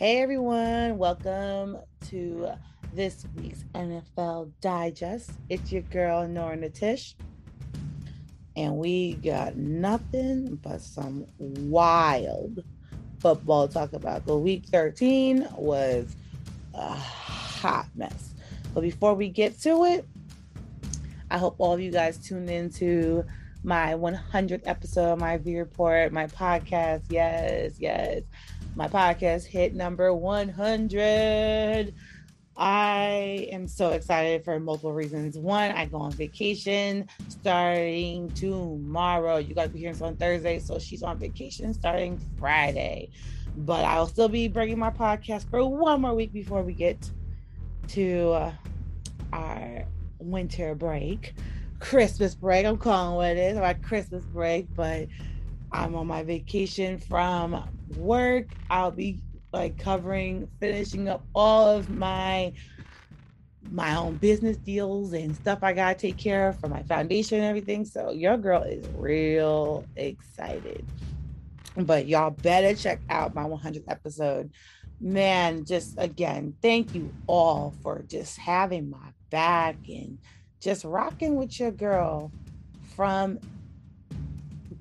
Hey everyone, welcome to this week's NFL Digest. It's your girl Nora Natish, and we got nothing but some wild football to talk about. The week 13 was a hot mess. But before we get to it, I hope all of you guys tune into my 100th episode of my V Report, my podcast. Yes, yes my podcast hit number 100. I am so excited for multiple reasons. One, I go on vacation starting tomorrow. You guys be hearing this on Thursday, so she's on vacation starting Friday. But I'll still be bringing my podcast for one more week before we get to uh, our winter break, Christmas break. I'm calling what it is, my Christmas break. But I'm on my vacation from work. I'll be like covering, finishing up all of my my own business deals and stuff I gotta take care of for my foundation and everything. So your girl is real excited. But y'all better check out my 100th episode. Man, just again, thank you all for just having my back and just rocking with your girl from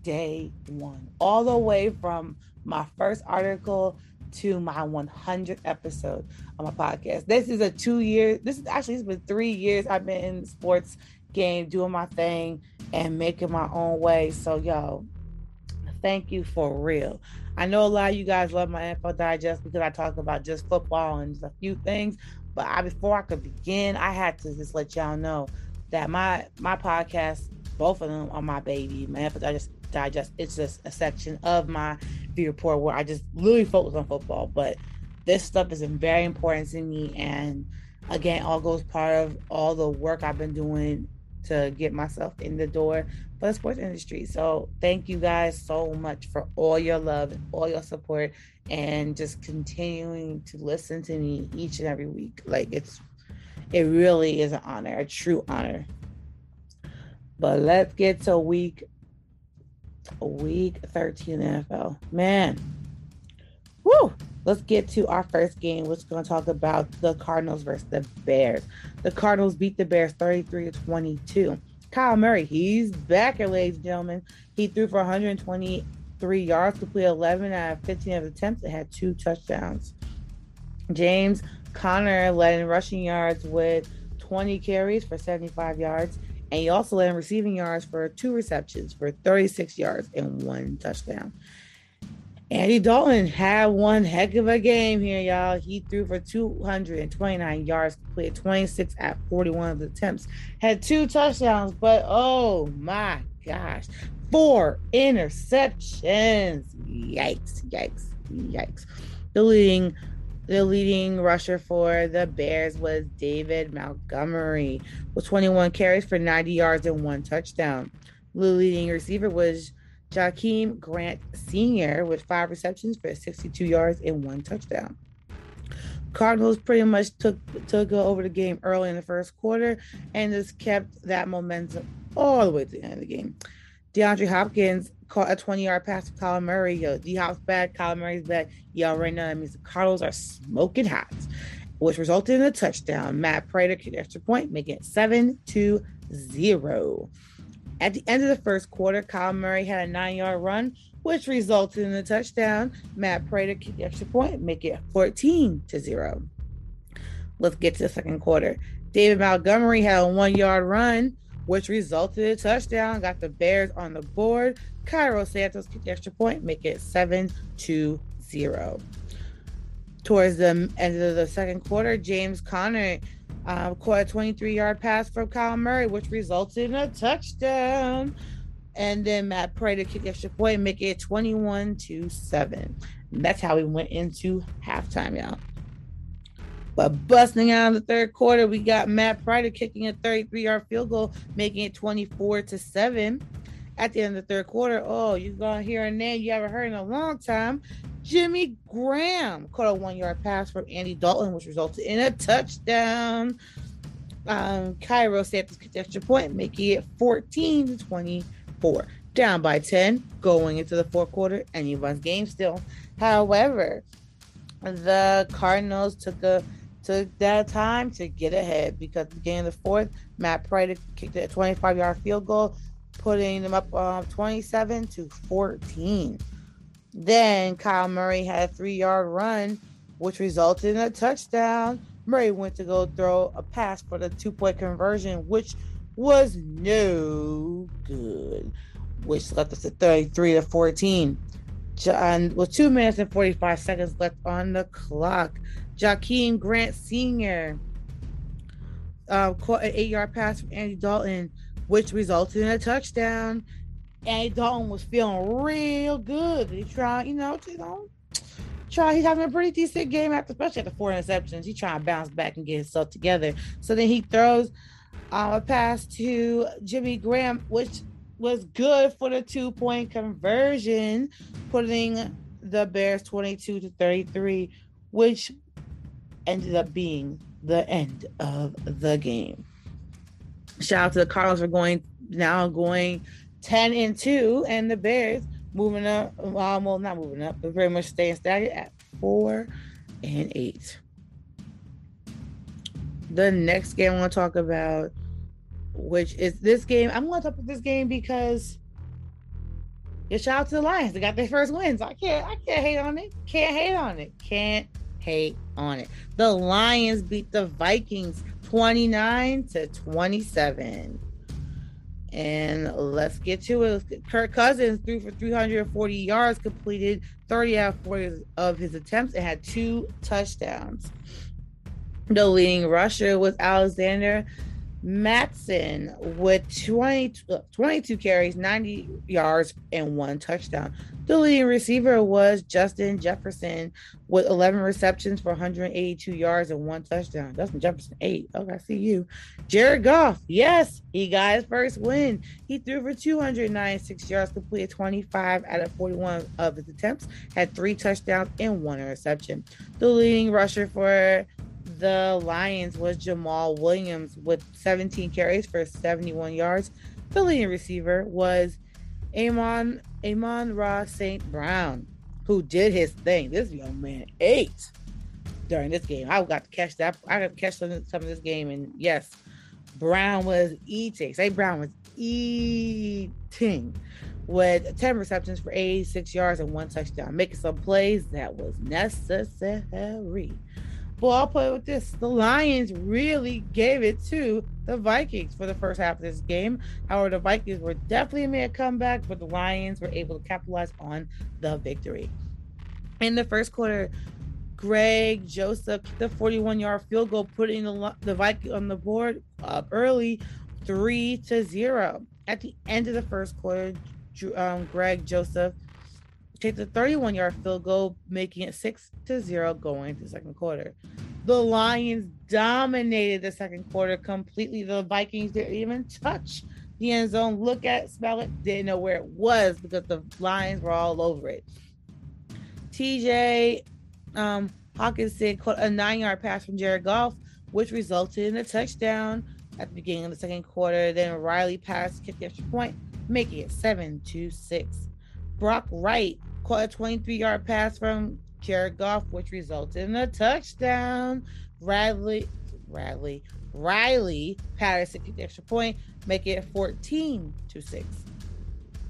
day one, all the way from my first article to my 100th episode on my podcast. This is a two year, this is actually, it's been three years I've been in sports game, doing my thing and making my own way. So, yo, thank you for real. I know a lot of you guys love my info digest because I talk about just football and just a few things. But I, before I could begin, I had to just let y'all know that my my podcast, both of them are my baby. My info digest digest. It's just a section of my Report where I just literally focus on football. But this stuff is very important to me. And again, all goes part of all the work I've been doing to get myself in the door for the sports industry. So thank you guys so much for all your love and all your support and just continuing to listen to me each and every week. Like it's it really is an honor, a true honor. But let's get to week week 13 NFL. Man, whoo! Let's get to our first game, which is going to talk about the Cardinals versus the Bears. The Cardinals beat the Bears 33 to 22. Kyler Murray, he's back, ladies and gentlemen. He threw for 123 yards, completed 11 out of 15 of attempts, and had two touchdowns. James Conner led in rushing yards with 20 carries for 75 yards and he also led in receiving yards for two receptions for 36 yards and one touchdown. Andy Dalton had one heck of a game here, y'all. He threw for 229 yards, completed 26 at 41 of the attempts, had two touchdowns, but oh my gosh, four interceptions. Yikes, yikes, yikes. The leading the leading rusher for the Bears was David Montgomery with 21 carries for 90 yards and one touchdown. The leading receiver was Jakeem Grant Sr. with five receptions for 62 yards and one touchdown. Cardinals pretty much took took over the game early in the first quarter and just kept that momentum all the way to the end of the game. DeAndre Hopkins caught a 20 yard pass to Kyler Murray. Yo, D Hop's bad, Kyler Murray's bad. Yo, right now that means the Cardinals are smoking hot, which resulted in a touchdown. Matt Prater kicked extra point, making it 7 to 0. At the end of the first quarter, Kyler Murray had a nine yard run, which resulted in a touchdown. Matt Prater kicked extra point, making it 14 to 0. Let's get to the second quarter. David Montgomery had a one yard run, which resulted in a touchdown, got the Bears on the board. Cairo Santos kicked the extra point, make it 7 to 0. Towards the end of the second quarter, James Conner uh, caught a 23 yard pass from Kyler Murray, which resulted in a touchdown. And then Matt Prater kicked the extra point, make it 21 to 7. That's how we went into halftime, y'all. But busting out in the third quarter, we got Matt Prater kicking a 33 yard field goal, making it 24 to 7. At the end of the third quarter, oh, you're going to hear a name you haven't heard in a long time. Jimmy Graham caught a one yard pass from Andy Dalton, which resulted in a touchdown. Um, Cairo Santos kicked extra point, making it 14 to 24. Down by 10 going into the fourth quarter. Anyone's game still. However, the Cardinals took a took that time to get ahead because beginning the fourth, Matt Prater kicked a 25 yard field goal, putting them up uh, 27 to 14. Then Kyler Murray had a three yard run, which resulted in a touchdown. Murray went to go throw a pass for the two point conversion, which was no good, which left us at 33 to 14. John, with two minutes and 45 seconds left on the clock, Jakeem Grant Sr. Uh, caught an eight yard pass from Andy Dalton, which resulted in a touchdown. Andy Dalton was feeling real good. He tried, you know, you know, try. He's having a pretty decent game after, especially after four interceptions. He's trying to bounce back and get himself together. So then he throws uh, a pass to Jimmy Graham, which was good for the two point conversion, putting the Bears 22 to 33, which ended up being the end of the game. Shout out to the Cardinals for going now going 10 and 2, and the Bears moving up. Well, well not moving up, but very much staying stagnant at 4 and 8. The next game I want to talk about, which is this game. I'm going to talk about this game because yeah, shout out to the Lions. They got their first wins. I can't I can't hate on it. Can't hate on it. Can't hate on it. The Lions beat the Vikings 29 to 27. And let's get to it. Kirk Cousins threw for 340 yards, completed 30 out of 40 of his attempts, and had two touchdowns. The leading rusher was Alexander Mattison with 20, uh, 22 carries, 90 yards, and one touchdown. The leading receiver was Justin Jefferson with 11 receptions for 182 yards and one touchdown. Justin Jefferson, eight. Okay, I see you. Jared Goff, yes, he got his first win. He threw for 296 yards, completed 25 out of 41 of his attempts, had three touchdowns and one interception. The leading rusher for the Lions was Jamaal Williams with 17 carries for 71 yards. The leading receiver was Amon Amon-Ra St. Brown, who did his thing. This young man ate during this game. I got to catch that. I got to catch some, some of this game, and yes, Brown was eating. St. Brown was eating with 10 receptions for 86 yards and one touchdown, making some plays that was necessary. I'll play with this. The Lions really gave it to the Vikings for the first half of this game. However, the Vikings were definitely made a comeback, but the Lions were able to capitalize on the victory. In the first quarter, Greg Joseph the 41 yard field goal, putting the, the Vikings on the board up early, three to zero. At the end of the first quarter, um, Greg Joseph take the 31 yard field goal, making it six to zero going to the second quarter. The Lions dominated the second quarter completely. The Vikings didn't even touch the end zone. Look at, smell it, didn't know where it was because the Lions were all over it. TJ um, Hockenson caught a nine yard pass from Jared Goff, which resulted in a touchdown at the beginning of the second quarter. Then Riley passed, kicked the extra point, making it seven to six. Brock Wright caught a 23 yard pass from Jared Goff, which resulted in a touchdown. Radley, Radley, Riley Patterson kicked the extra point, make it 14 to 6.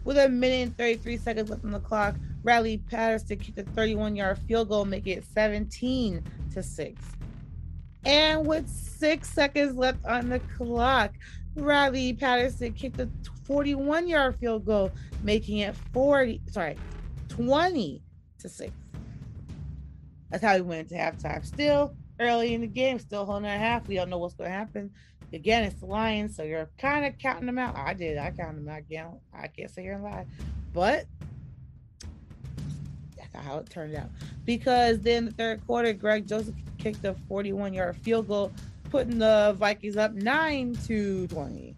With a minute and 33 seconds left on the clock, Riley Patterson kicked a 31 yard field goal, make it 17 to 6. And with six seconds left on the clock, Riley Patterson kicked a 41 yard field goal, making it 40, sorry, 20 to 6. That's how we went to halftime. Still early in the game, still holding at half. We don't know what's going to happen. Again, it's the Lions, so you're kind of counting them out. I did. I counted them out again. I can't sit here and lie. But that's how it turned out. Because then the third quarter, Greg Joseph kicked a 41 yard field goal, putting the Vikings up 9 to 20.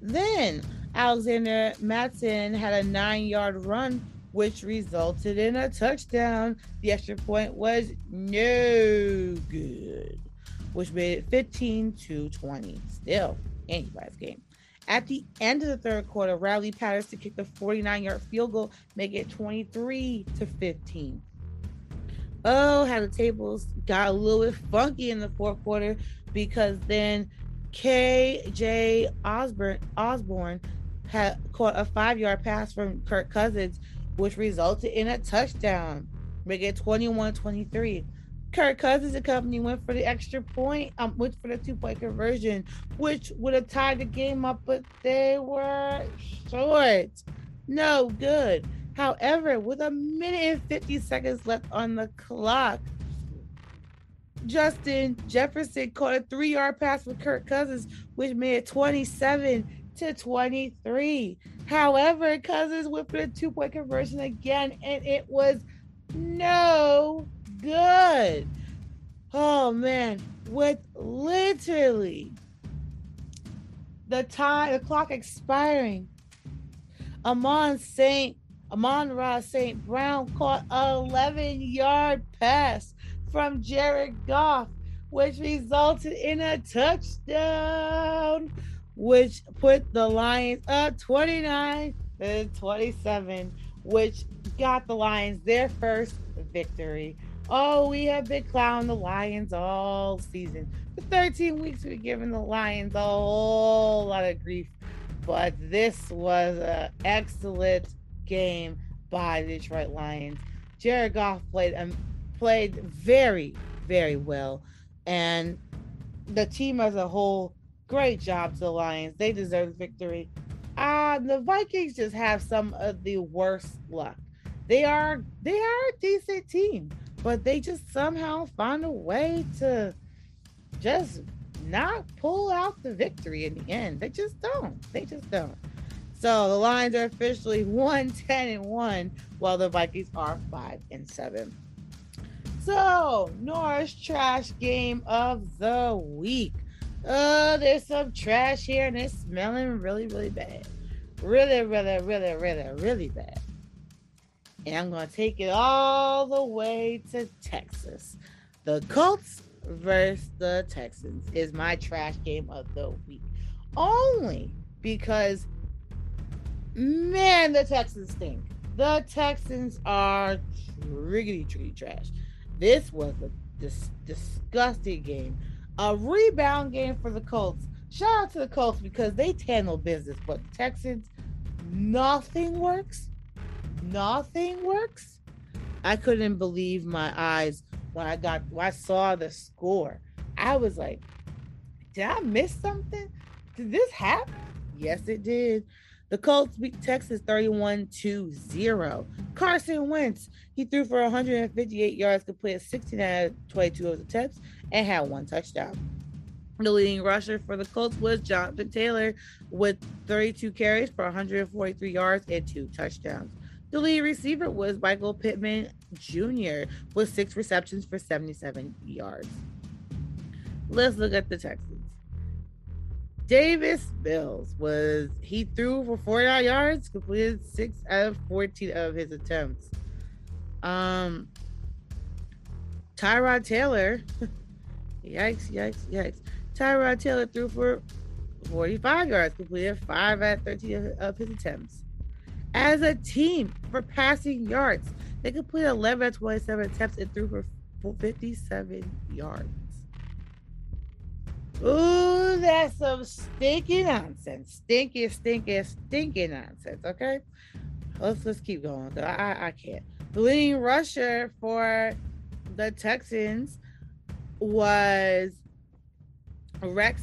Then Alexander Mattison had a nine yard run which resulted in a touchdown. The extra point was no good, which made it 15 to 20. Still, anybody's game. At the end of the third quarter, Riley Patterson kicked a 49 yard field goal, make it 23 to 15. oh, how the tables got a little bit funky in the fourth quarter because then KJ Osborne Osborn had caught a five yard pass from Kirk Cousins, which resulted in a touchdown, making it 21 23. Kirk Cousins and company went for the extra point, um, went for the two point conversion, which would have tied the game up, but they were short. No good. However, with a minute and 50 seconds left on the clock, Justin Jefferson caught a three yard pass for Kirk Cousins, which made it 27 to 23. However, Cousins for the two point conversion again, and it was no good. Oh man, with literally the time, the clock expiring, Amon Saint, Amon-Ra St. Brown caught an 11 yard pass from Jared Goff, which resulted in a touchdown, which put the Lions up 29 to 27, which got the Lions their first victory. Oh, we have been clowning the Lions all season. For 13 weeks, we've given the Lions a whole lot of grief. But this was an excellent game by the Detroit Lions. Jared Goff played um, played very, very well. And the team as a whole, great job to the Lions. They deserve the victory. Uh, the Vikings just have some of the worst luck. They are they are a decent team but they just somehow find a way to just not pull out the victory in the end. They just don't. They just don't. So the Lions are officially 1 10 and 1, while the Vikings are 5 and 7. So, Nora's trash game of the week. Oh, there's some trash here and it's smelling really, really bad. Really, really, really, really, really bad. And I'm going to take it all the way to Texas. The Colts versus the Texans is my trash game of the week. Only because, man, the Texans stink. The Texans are riggedy tricky trash. This was a dis- disgusting game. A rebound game for the Colts. Shout out to the Colts because they handle business, but Texans, nothing works nothing works. I couldn't believe my eyes when I got when I saw the score. I was like, did I miss something? Did this happen? Yes, it did. The Colts beat Texas 31 to 0. Carson Wentz, he threw for 158 yards, completed 16 out of 22 of the attempts, and had one touchdown. The leading rusher for the Colts was Jonathan Taylor with 32 carries for 143 yards and two touchdowns. The lead receiver was Michael Pittman Jr. with six receptions for 77 yards. Let's look at the Texans. Davis Mills was he threw for 49 yards, completed six out of 14 of his attempts. Um Tyrod Taylor, yikes, yikes, yikes. Tyrod Taylor threw for 45 yards, completed five out of 13 of his attempts as a team for passing yards. They completed 11 of 27 attempts and threw for 57 yards. Ooh, that's some stinky nonsense. Stinky, stinky, stinky nonsense. Okay. Let's let's keep going. I, I, I can't. The leading rusher for the Texans was Rex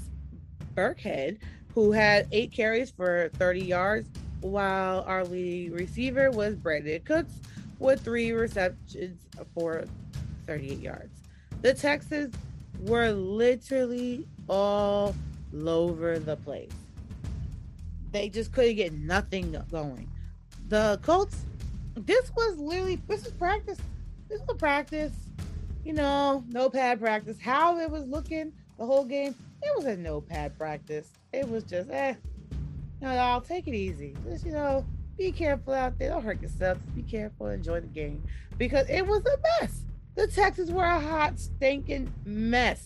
Burkhead, who had eight carries for 30 yards while our leading receiver was Brandin Cooks with three receptions for 38 yards. The Texans were literally all over the place. They just couldn't get nothing going. The Colts, this was literally this was practice. This was practice. You know, no pad practice. How it was looking the whole game, it was a no pad practice. It was just eh, no, y'all take it easy. Just you know, be careful out there. Don't hurt yourself. Just be careful. Enjoy the game because it was a mess. The Texans were a hot, stinking mess.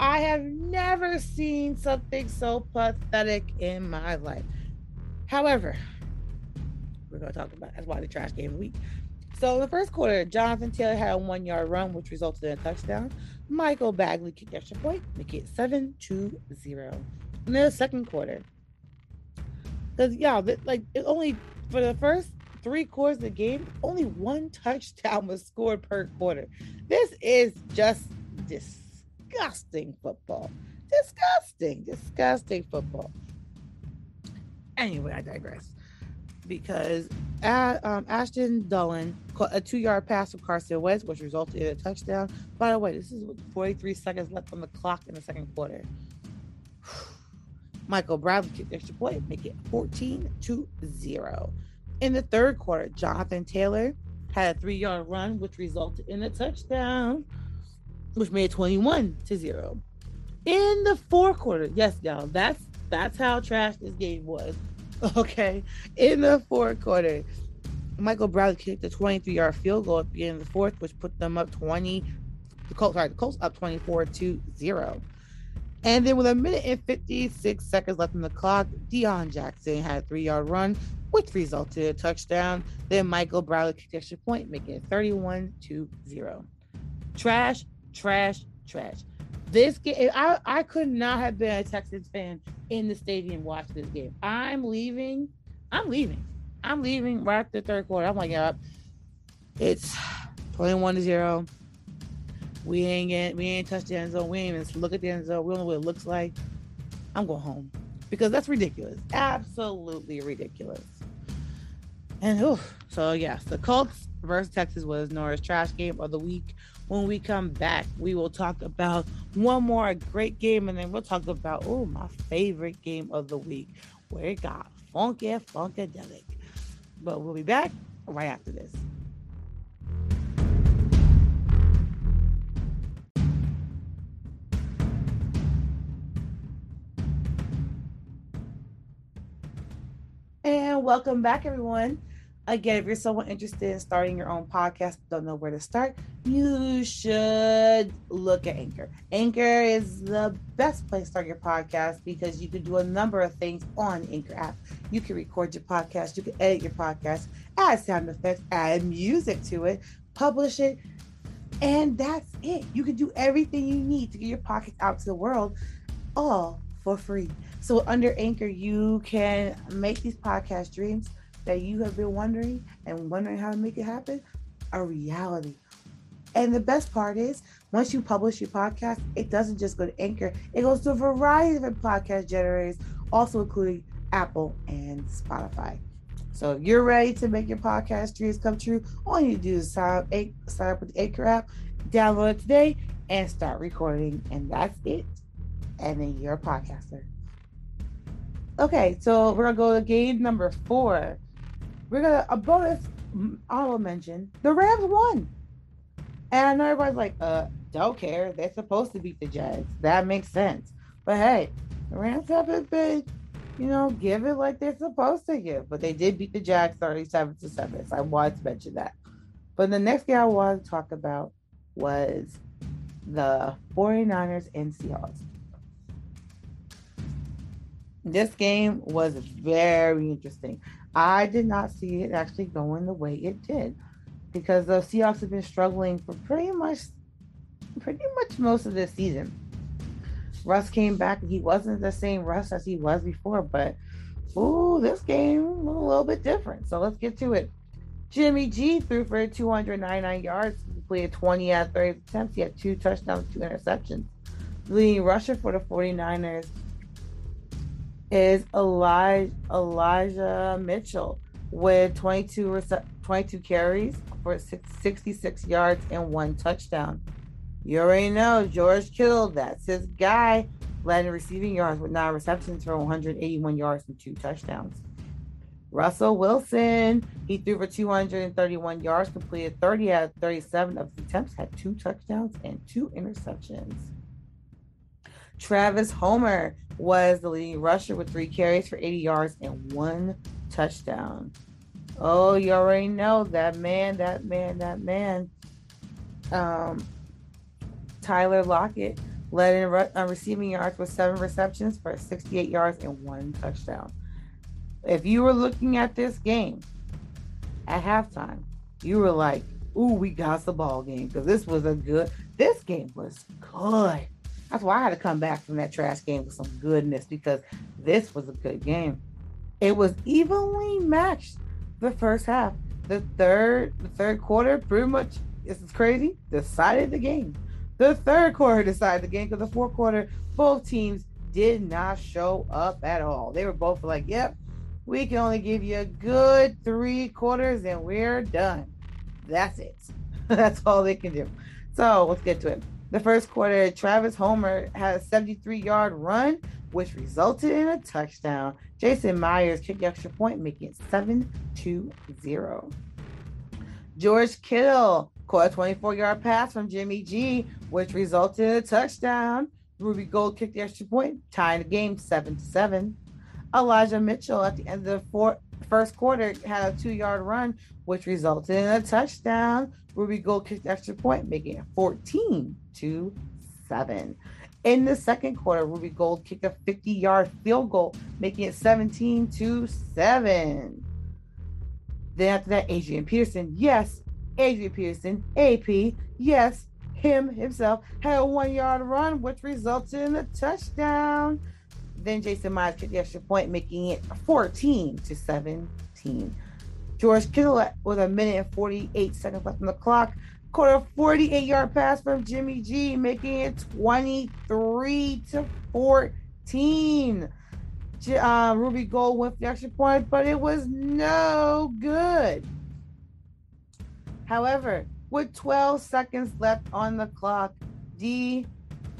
I have never seen something so pathetic in my life. However, we're going to talk about that's why the trash game week. So in the first quarter, Jonathan Taylor had a one yard run, which resulted in a touchdown. Michael Badgley kicked extra point, making it 7 2 0. In the second quarter, because, yeah, like it only for the first three quarters of the game, only one touchdown was scored per quarter. This is just disgusting football. Disgusting, disgusting football. Anyway, I digress. Because um, Ashton Dulin caught a two yard pass from Carson Wentz, which resulted in a touchdown. By the way, this is 43 seconds left on the clock in the second quarter. Michael Badgley kicked extra point, make it 14 to 0. In the third quarter, Jonathan Taylor had a three yard run, which resulted in a touchdown, which made it 21 to 0. In the fourth quarter, yes, y'all, that's that's how trash this game was. Okay. In the fourth quarter, Michael Badgley kicked a 23 yard field goal at the end of the fourth, which put them up 20. The Colts, sorry, the Colts up 24 to 0. And then with a minute and 56 seconds left in the clock, Deon Jackson had a three yard run, which resulted in a touchdown. Then Michael Badgley kicked extra point, making it 31 to 0. Trash, trash, trash. This game, I, I could not have been a Texans fan in the stadium watching this game. I'm leaving. I'm leaving. I'm leaving right after the third quarter. I'm like, yeah, it's 21 to 0. We ain't get, we ain't touched the end zone. We ain't even look at the end zone. We don't know what it looks like. I'm going home because that's ridiculous. Absolutely ridiculous. And oh, so yes, the Colts versus Texas was Nora's trash game of the week. When we come back, we will talk about one more great game, and then we'll talk about oh my favorite game of the week, where it got funky, funkadelic. But we'll be back right after this. And welcome back, everyone. Again, if you're someone interested in starting your own podcast, don't know where to start, you should look at Anchor. Anchor is the best place to start your podcast because you can do a number of things on Anchor app. You can record your podcast, you can edit your podcast, add sound effects, add music to it, publish it, and that's it. You can do everything you need to get your podcast out to the world all for free. So under Anchor, you can make these podcast dreams that you have been wondering and wondering how to make it happen a reality. And the best part is, once you publish your podcast, it doesn't just go to Anchor, it goes to a variety of podcast generators, also including Apple and Spotify. So if you're ready to make your podcast dreams come true, all you do is sign up, sign up with the Anchor app, download it today, and start recording. And that's it. And then you're a podcaster. Okay, so we're gonna go to game number four. We're gonna a bonus honorable mention. The Rams won, and I know everybody's like, "Uh, don't care. They're supposed to beat the Jags. That makes sense." But hey, the Rams haven't been, you know, give it like they're supposed to give. But they did beat the Jags thirty-seven to seven. So I wanted to mention that. But the next game I wanted to talk about was the 49ers and Seahawks. This game was very interesting. I did not see it actually going the way it did because the Seahawks have been struggling for pretty much pretty much most of this season. Russ came back. He wasn't the same Russ as he was before, but ooh, this game was a little bit different. So let's get to it. Jimmy G threw for 299 yards, completed 20 out of 30 attempts. He had two touchdowns, two interceptions. Leading rusher for the 49ers is Elijah, Elijah Mitchell with 22, 22 carries for 66 yards and one touchdown. You already know George Kittle, that's his guy, led in receiving yards with nine receptions for 181 yards and two touchdowns. Russell Wilson, he threw for 231 yards, completed 30 out of 37 of his attempts, had two touchdowns and two interceptions. Travis Homer was the leading rusher with three carries for 80 yards and one touchdown. Oh, you already know that man, that man, that man. Um, Tyler Lockett led in re- uh, receiving yards with seven receptions for 68 yards and one touchdown. If you were looking at this game at halftime, you were like, "Ooh, we got the ball game," because this was a good. This game was good. That's why I had to come back from that trash game with some goodness because this was a good game. It was evenly matched the first half. The third, the third quarter, pretty much, this is crazy, decided the game. The third quarter decided the game because the fourth quarter, both teams did not show up at all. They were both like, "Yep, we can only give you a good three quarters and we're done." That's it. That's all they can do. So let's get to it. The first quarter, Travis Homer had a 73 yard run, which resulted in a touchdown. Jason Myers kicked the extra point, making it 7 to 0. George Kittle caught a 24 yard pass from Jimmy G, which resulted in a touchdown. Robbie Gould kicked the extra point, tying the game 7 to 7. Elijah Mitchell at the end of the four, first quarter had a two yard run, which resulted in a touchdown. Robbie Gould kicked extra point, making it 14 to 7. In the second quarter, Robbie Gould kicked a 50 yard field goal, making it 17 to 7. Then after that, Adrian Peterson, yes, Adrian Peterson, AP, yes, him himself had a one yard run, which resulted in a touchdown. Then Jason Myers kicked the extra point, making it 14 to 17. George Kittle with a minute and 48 seconds left on the clock caught a 48 yard pass from Jimmy G, making it 23 to 14. Uh, Robbie Gould went for the extra point, but it was no good. However, with 12 seconds left on the clock, Dee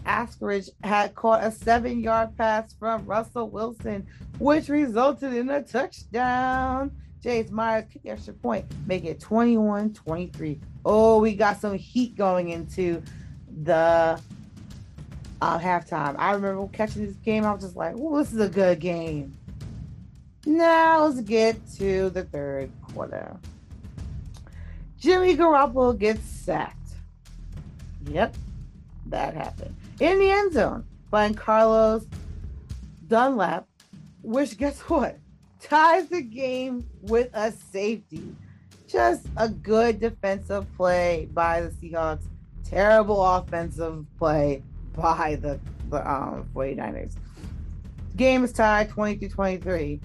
Eskridge had caught a seven yard pass from Russell Wilson, which resulted in a touchdown. James Myers the extra point, make it 21 23. Oh, we got some heat going into the uh, halftime. I remember catching this game. I was just like, this is a good game. Now let's get to the third quarter. Jimmy Garoppolo gets sacked. Yep, that happened. In the end zone by Carlos Dunlap, which guess what? Ties the game with a safety. Just a good defensive play by the Seahawks. Terrible offensive play by the, the um, 49ers. Game is tied 20 to 23.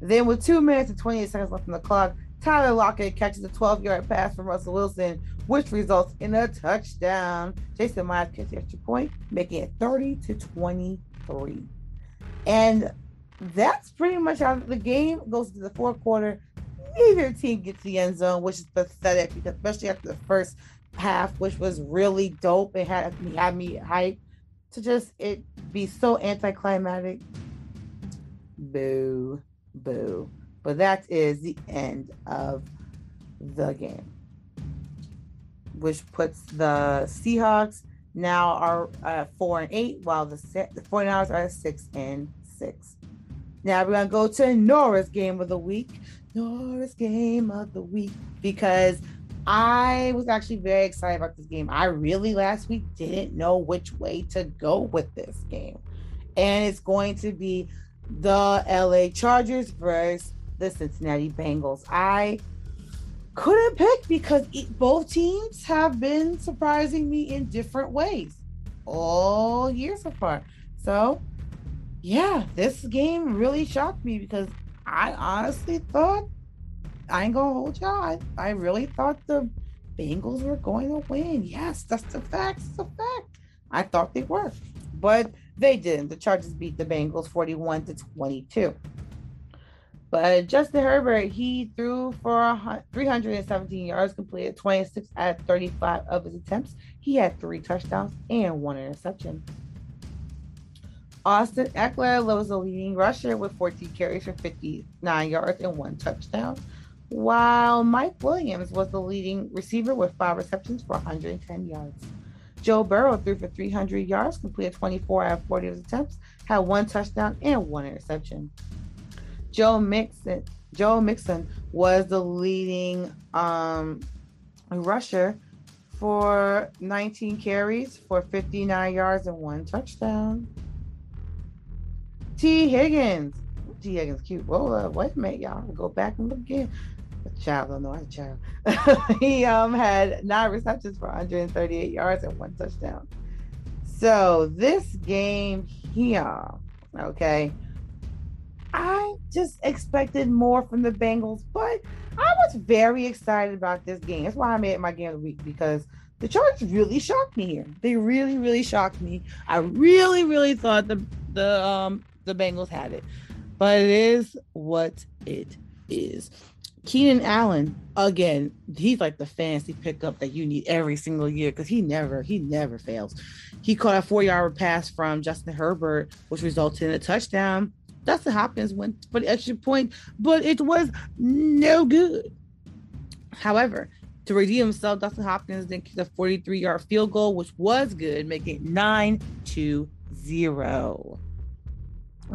Then, with two minutes and 28 seconds left on the clock, Tyler Lockett catches a 12 yard pass from Russell Wilson, which results in a touchdown. Jason Myers gets the extra point, making it 30 to 23. And that's pretty much how the game goes to the fourth quarter. Neither team gets the end zone, which is pathetic especially after the first half, which was really dope. It had me had me hyped to just it be so anticlimactic. Boo, boo. But that is the end of the game, which puts the Seahawks now are at four and eight, while the, the 49ers are six and six. Now we're gonna go to Nora's game of the week. Nora's game of the week because I was actually very excited about this game. I really last week didn't know which way to go with this game. And it's going to be the LA Chargers versus the Cincinnati Bengals. I couldn't pick because both teams have been surprising me in different ways all year so far. So, yeah, this game really shocked me because I honestly thought I ain't gonna hold y'all. I, I really thought the Bengals were going to win. Yes, that's the fact. It's a fact. I thought they were, but they didn't. The Chargers beat the Bengals 41 to 22. But Justin Herbert, he threw for 317 yards, completed 26 out of 35 of his attempts. He had three touchdowns and one interception. Austin Ekeler was the leading rusher with 14 carries for 59 yards and one touchdown, while Mike Williams was the leading receiver with five receptions for 110 yards. Joe Burrow threw for 300 yards, completed 24 out of 40 of his attempts, had one touchdown and one interception. Joe Mixon, Joe Mixon was the leading um, rusher for 19 carries for 59 yards and one touchdown. Tee Higgins. T. Higgins cute. Well, uh, wait a minute, y'all. Go back and look again. The child, don't know a child. he um had nine receptions for 138 yards and one touchdown. So this game here, okay, I just expected more from the Bengals, but I was very excited about this game. That's why I made my game of the week because the Chargers really shocked me here. They really, really shocked me. I really, really thought the the um the Bengals had it, but it is what it is. Keenan Allen, again, he's like the fancy pickup that you need every single year because he never, he never fails. He caught a four-yard pass from Justin Herbert, which resulted in a touchdown. Dustin Hopkins went for the extra point, but it was no good. However, to redeem himself, Dustin Hopkins then kicked a 43 yard field goal, which was good, making it 9 to 0.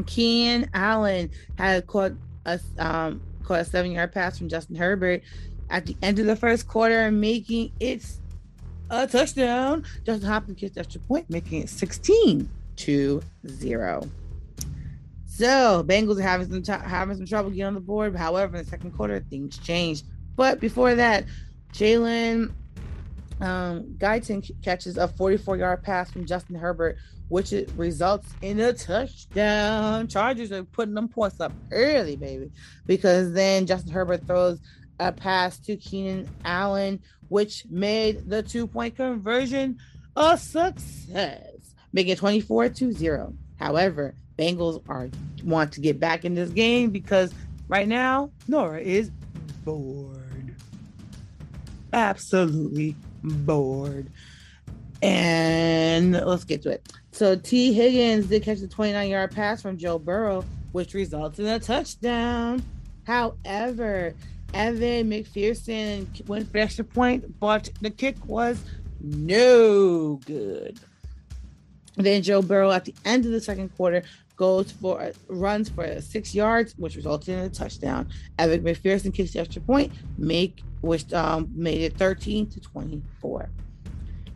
Ken Allen had caught a, um, caught a seven yard pass from Justin Herbert at the end of the first quarter, making it a touchdown. Justin Hopkins kicked extra point, making it 16 to 0. So Bengals are having some t- having some trouble getting on the board. However, in the second quarter, things changed. But before that, Jalen um, Guyton catches a 44 yard pass from Justin Herbert, which it results in a touchdown. Chargers are putting them points up early, baby, because then Justin Herbert throws a pass to Keenan Allen, which made the two point conversion a success, making it 24 to 0. However, Bengals are want to get back in this game because right now Nora is bored. Absolutely bored. And let's get to it. So T. Higgins did catch the 29 yard pass from Joe Burrow, which results in a touchdown. However, Evan McPherson went for extra point, but the kick was no good. Then Joe Burrow at the end of the second quarter goes for runs for six yards, which resulted in a touchdown. Evan McPherson kicks the extra point, make which um, made it 13 to 24.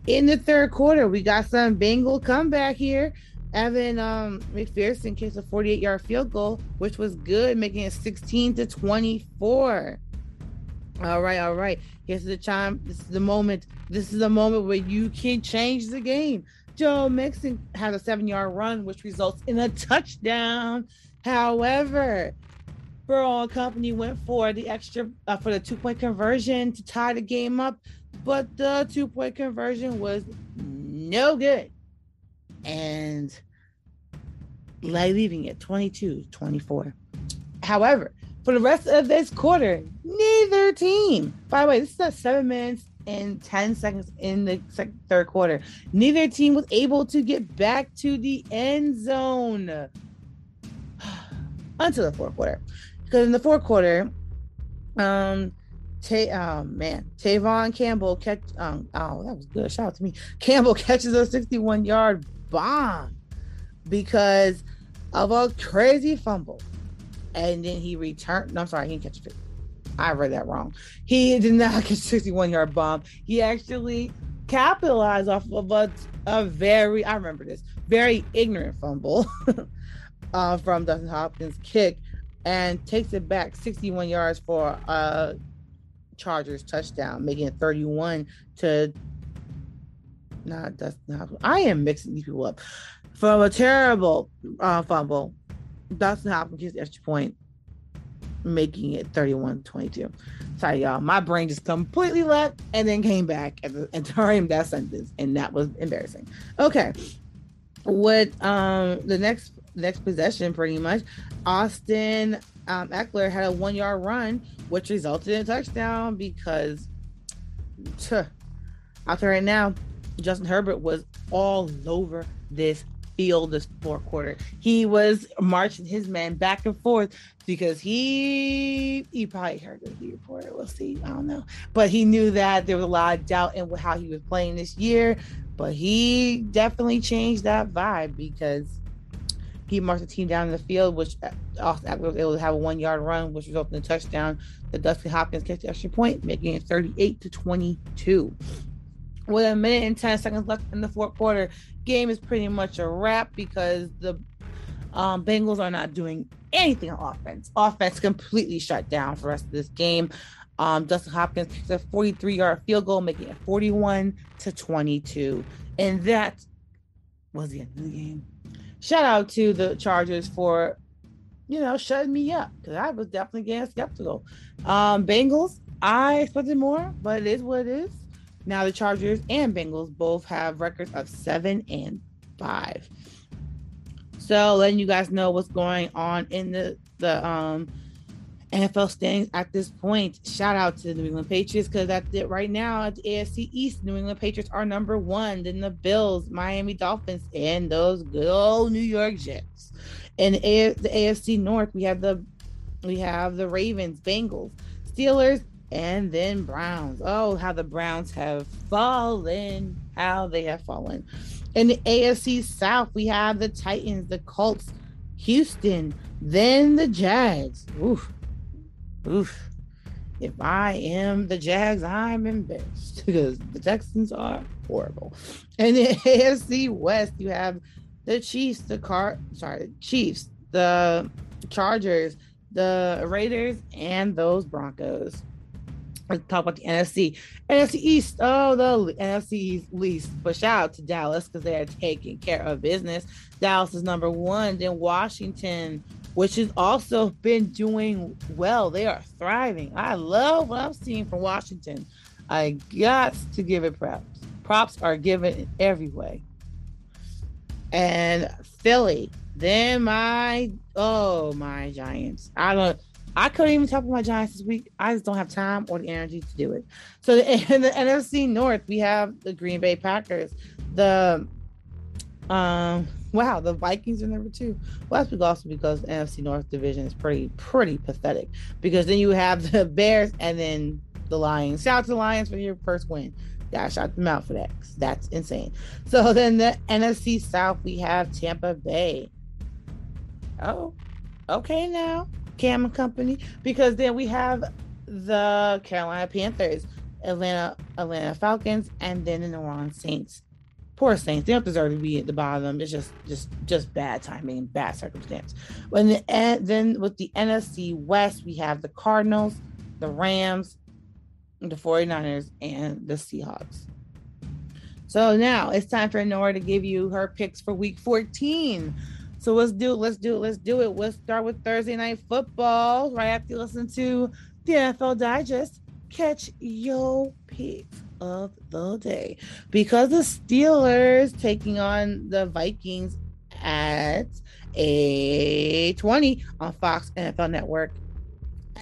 In the third quarter, we got some Bengal comeback here. Evan um, McPherson kicks a 48 yard field goal, which was good, making it 16 to 24. All right, all right. Here's the time. This is the moment. This is the moment where you can change the game. Joe Mixon had a seven yard run, which results in a touchdown. However, Burrow and company went for the extra uh, for the two point conversion to tie the game up, but the two point conversion was no good. And like leaving it 22 24. However, for the rest of this quarter, neither team, by the way, this is a seven minutes and 10 seconds in the third quarter. Neither team was able to get back to the end zone until the fourth quarter. Because in the fourth quarter, um, Tay, oh man, Tevaughn Campbell catch. Um, oh, that was good. Shout out to me. Campbell catches a 61 yard bomb because of a crazy fumble, and then he returned. No, I'm sorry, he didn't catch it. I read that wrong. He did not get 61 yard bomb. He actually capitalized off of a, a very, I remember this, very ignorant fumble uh, from Dustin Hopkins kick and takes it back 61 yards for a Chargers touchdown, making it 31 to not Dustin Hopkins. I am mixing these people up. From a terrible uh, fumble, Dustin Hopkins gets extra point making it 31 22. Sorry, y'all. My brain just completely left and then came back and during that sentence, and that was embarrassing. Okay. What um the next next possession pretty much Austin um, Ekeler had a one yard run, which resulted in a touchdown because tuh, tell you right now, Justin Herbert was all over this field this fourth quarter. He was marching his man back and forth because he he probably heard the reporter. We'll see. I don't know, but he knew that there was a lot of doubt in how he was playing this year. But he definitely changed that vibe because he marched the team down in the field, which uh, Austin was able to have a one yard run, which resulted in a touchdown. The Dusty Hopkins catch the extra point, making it 38 to 22 with a minute and 10 seconds left in the fourth quarter, game is pretty much a wrap because the um, Bengals are not doing anything on offense. Offense completely shut down for rest of this game. Um, Dustin Hopkins kicks a 43 yard field goal, making it 41 to 22. And that was the end of the game. Shout out to the Chargers for, you know, shutting me up because I was definitely getting skeptical. Um, Bengals, I expected more, but it is what it is. Now the Chargers and Bengals both have records of seven and five. So letting you guys know what's going on in the the um NFL standings at this point. Shout out to the New England Patriots because that's it right now at the AFC East. New England Patriots are number one. Then the Bills, Miami Dolphins, and those good old New York Jets. And the, AFC North, we have the we have the Ravens, Bengals, Steelers, and then Browns. Oh, how the Browns have fallen! How they have fallen. In the AFC South, we have the Titans, the Colts, Houston, then the Jags. Oof oof, if I am the Jags, I'm embarrassed because the Texans are horrible. And the AFC West, you have the Chiefs, the car, sorry, Chiefs, the Chargers, the Raiders, and those Broncos. Let's talk about the NFC. NFC East, oh, the NFC East. But shout out to Dallas because they are taking care of business. Dallas is number one. Then Washington, which has also been doing well. They are thriving. I love what I'm seeing from Washington. I got to give it props. Props are given in every way. And Philly, then my oh my Giants. I don't. I couldn't even talk about my Giants this week. I just don't have time or the energy to do it. So in the NFC North, we have the Green Bay Packers, the um wow, the Vikings are number two. Well, that's also because the NFC North division is pretty pretty pathetic. Because then you have the Bears and then the Lions. Shout out to the Lions for your first win. Yeah, shout them out for that. That's insane. So then the NFC South, we have Tampa Bay. Oh, okay now, Cam and Company. Because then we have the Carolina Panthers, Atlanta Atlanta Falcons, and then the New Orleans Saints poor Saints. They don't deserve to be at the bottom. It's just just just bad timing, bad circumstance. When the eh, then with the NFC West, we have the Cardinals, the Rams, the 49ers, and the Seahawks. So now it's time for Nora to give you her picks for week 14. So let's do it. Let's do it. Let's do it. Let's start with Thursday night football. Right after you listen to the NFL Digest, catch your picks of the day because the Steelers taking on the Vikings at a 20 on Fox NFL Network.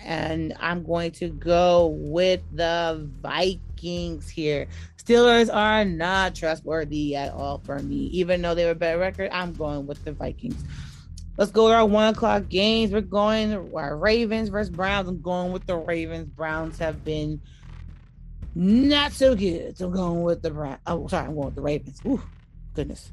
And I'm going to go with the Vikings here. Steelers are not trustworthy at all for me. Even though they were a better record, I'm going with the Vikings. Let's go to our one o'clock games. We're going our Ravens versus Browns. I'm going with the Ravens. Browns have been not so good. So I'm going with the Browns. Oh, sorry, I'm going with the Ravens. Ooh, goodness.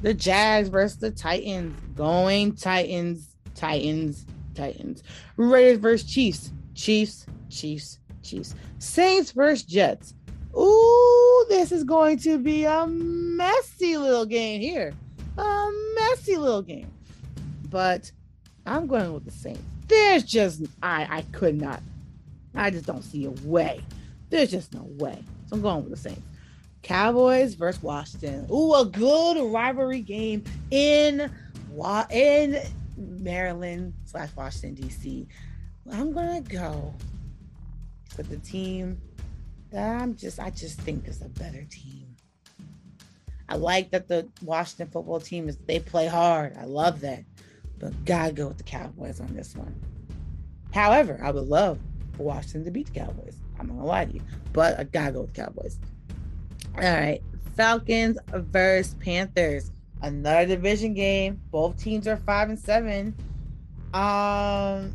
The Jags versus the Titans. Going Titans, Titans, Titans. Raiders versus Chiefs. Chiefs, Chiefs, Chiefs. Saints versus Jets. Ooh, this is going to be a messy little game here. A messy little game. But I'm going with the Saints. There's just I I could not. I just don't see a way there's just no way. So I'm going with the Saints. Cowboys versus Washington. Ooh, a good rivalry game in in Maryland slash Washington D.C. I'm gonna go with the team that I'm just I just think is a better team. I like that the Washington football team is they play hard. I love that. But gotta go with the Cowboys on this one. However, I would love for Washington to beat the Cowboys. I'm not gonna lie to you, but I gotta go with Cowboys. All right, Falcons versus Panthers. Another division game. Both teams are five and seven. Um,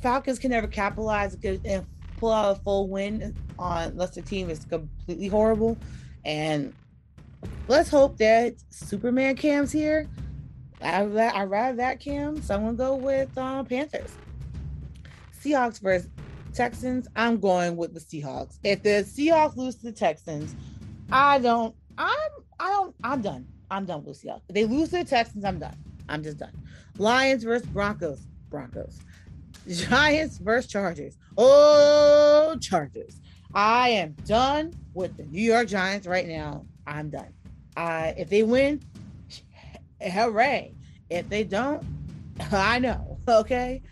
Falcons can never capitalize and pull out a full win on unless the team is completely horrible. And let's hope that Superman Cam's here. I rather that Cam, so I'm gonna go with um, Panthers. Seahawks versus Texans, I'm going with the Seahawks. If the Seahawks lose to the Texans, I don't. I'm. I don't. I'm done. I'm done with Seahawks. If they lose to the Texans, I'm done. I'm just done. Lions versus Broncos. Broncos. Giants versus Chargers. Oh, Chargers. I am done with the New York Giants right now. I'm done. Uh, if they win, hooray. If they don't, I know. Okay.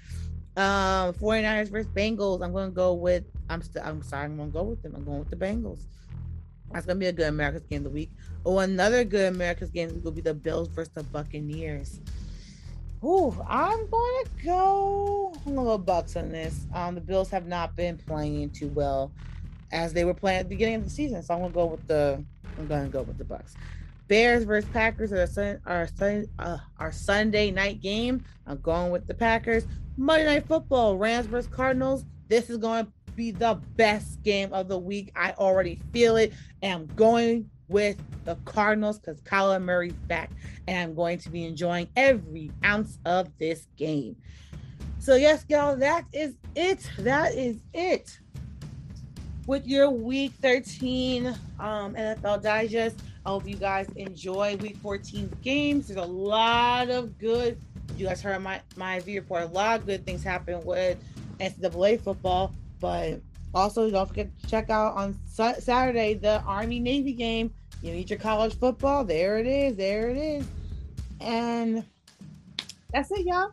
Um, 49ers versus Bengals. I'm gonna go with I'm still I'm sorry, I'm gonna go with them. I'm going with the Bengals. That's gonna be a good America's game of the week. Oh, another good America's game will be the Bills versus the Buccaneers. Ooh, I'm gonna go I'm gonna go Bucs on this. Um, the Bills have not been playing too well as they were playing at the beginning of the season, so I'm gonna go with the I'm gonna go with the Bucs. Bears versus Packers are sun, our sun, uh, our Sunday night game. I'm going with the Packers. Monday Night Football, Rams versus Cardinals. This is going to be the best game of the week. I already feel it. And I'm going with the Cardinals because Kyler Murray's back. And I'm going to be enjoying every ounce of this game. So, yes, y'all, that is it. That is it with your week 13 um, NFL Digest. I hope you guys enjoy week 14 games. There's a lot of good you guys heard my my view report. A lot of good things happen with NCAA football, but also don't forget to check out on Saturday the Army Navy game. You need your college football. There it is. There it is. And that's it, y'all.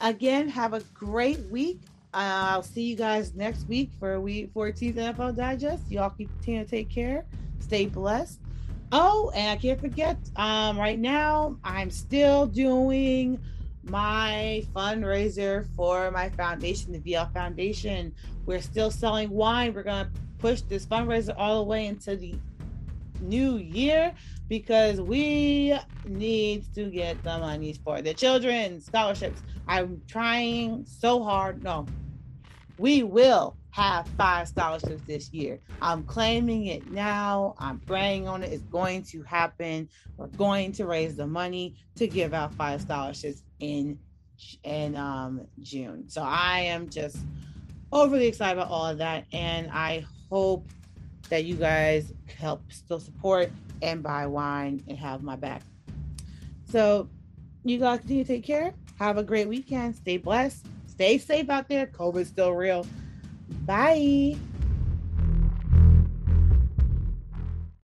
Again, have a great week. I'll see you guys next week for week 14th NFL Digest. Y'all keep to take care. Stay blessed. Oh, and I can't forget, um, right now I'm still doing my fundraiser for my foundation, the VL Foundation. We're still selling wine. We're going to push this fundraiser all the way into the new year because we need to get the money for the children scholarships. I'm trying so hard. No, we will have five scholarships this year. I'm claiming it now. I'm praying on it. It's going to happen. We're going to raise the money to give out five scholarships in in um, June. So I am just overly excited about all of that, and I hope that you guys help still support and buy wine and have my back. So you guys continue to take care. Have a great weekend. Stay blessed. Stay safe out there. COVID's still real. Bye.